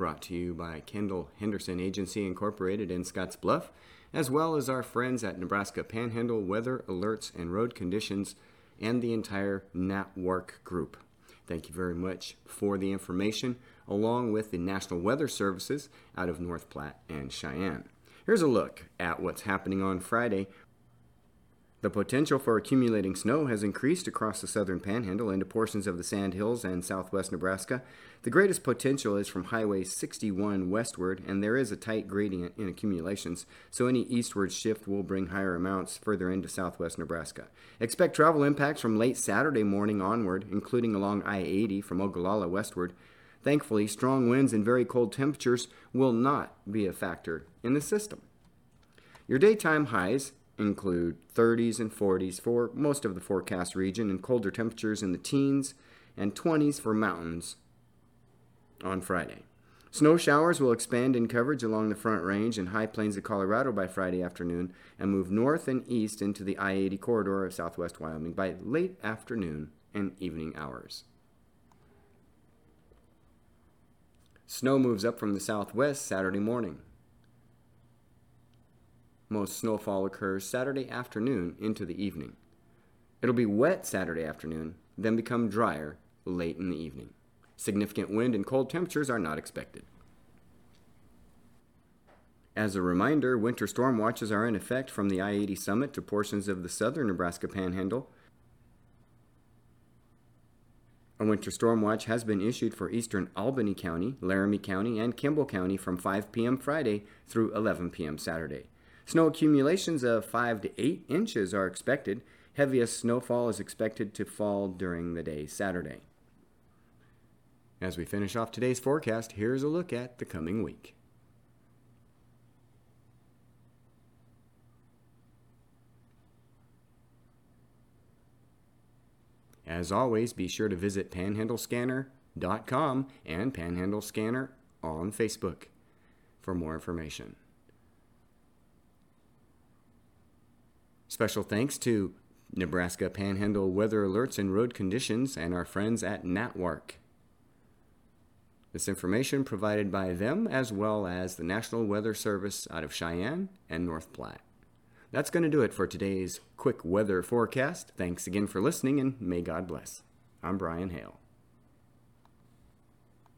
brought to you by Kendall Henderson Agency Incorporated in Scottsbluff, as well as our friends at Nebraska Panhandle Weather Alerts and Road Conditions and the entire Nat Work group. Thank you very much for the information, along with the National Weather Services out of North Platte and Cheyenne. Here's a look at what's happening on Friday the potential for accumulating snow has increased across the southern panhandle into portions of the Sandhills and southwest Nebraska. The greatest potential is from Highway 61 westward, and there is a tight gradient in accumulations, so any eastward shift will bring higher amounts further into southwest Nebraska. Expect travel impacts from late Saturday morning onward, including along I 80 from Ogallala westward. Thankfully, strong winds and very cold temperatures will not be a factor in the system. Your daytime highs include 30s and 40s for most of the forecast region and colder temperatures in the teens and 20s for mountains on Friday. Snow showers will expand in coverage along the Front Range and high plains of Colorado by Friday afternoon and move north and east into the I 80 corridor of southwest Wyoming by late afternoon and evening hours. Snow moves up from the southwest Saturday morning. Most snowfall occurs Saturday afternoon into the evening. It'll be wet Saturday afternoon, then become drier late in the evening. Significant wind and cold temperatures are not expected. As a reminder, winter storm watches are in effect from the I 80 summit to portions of the southern Nebraska panhandle. A winter storm watch has been issued for eastern Albany County, Laramie County, and Kimball County from 5 p.m. Friday through 11 p.m. Saturday. Snow accumulations of 5 to 8 inches are expected. Heaviest snowfall is expected to fall during the day Saturday. As we finish off today's forecast, here's a look at the coming week. As always, be sure to visit panhandlescanner.com and Panhandle Scanner on Facebook for more information. Special thanks to Nebraska Panhandle Weather Alerts and Road Conditions and our friends at Nat Work. This information provided by them as well as the National Weather Service out of Cheyenne and North Platte. That's going to do it for today's quick weather forecast. Thanks again for listening and may God bless. I'm Brian Hale.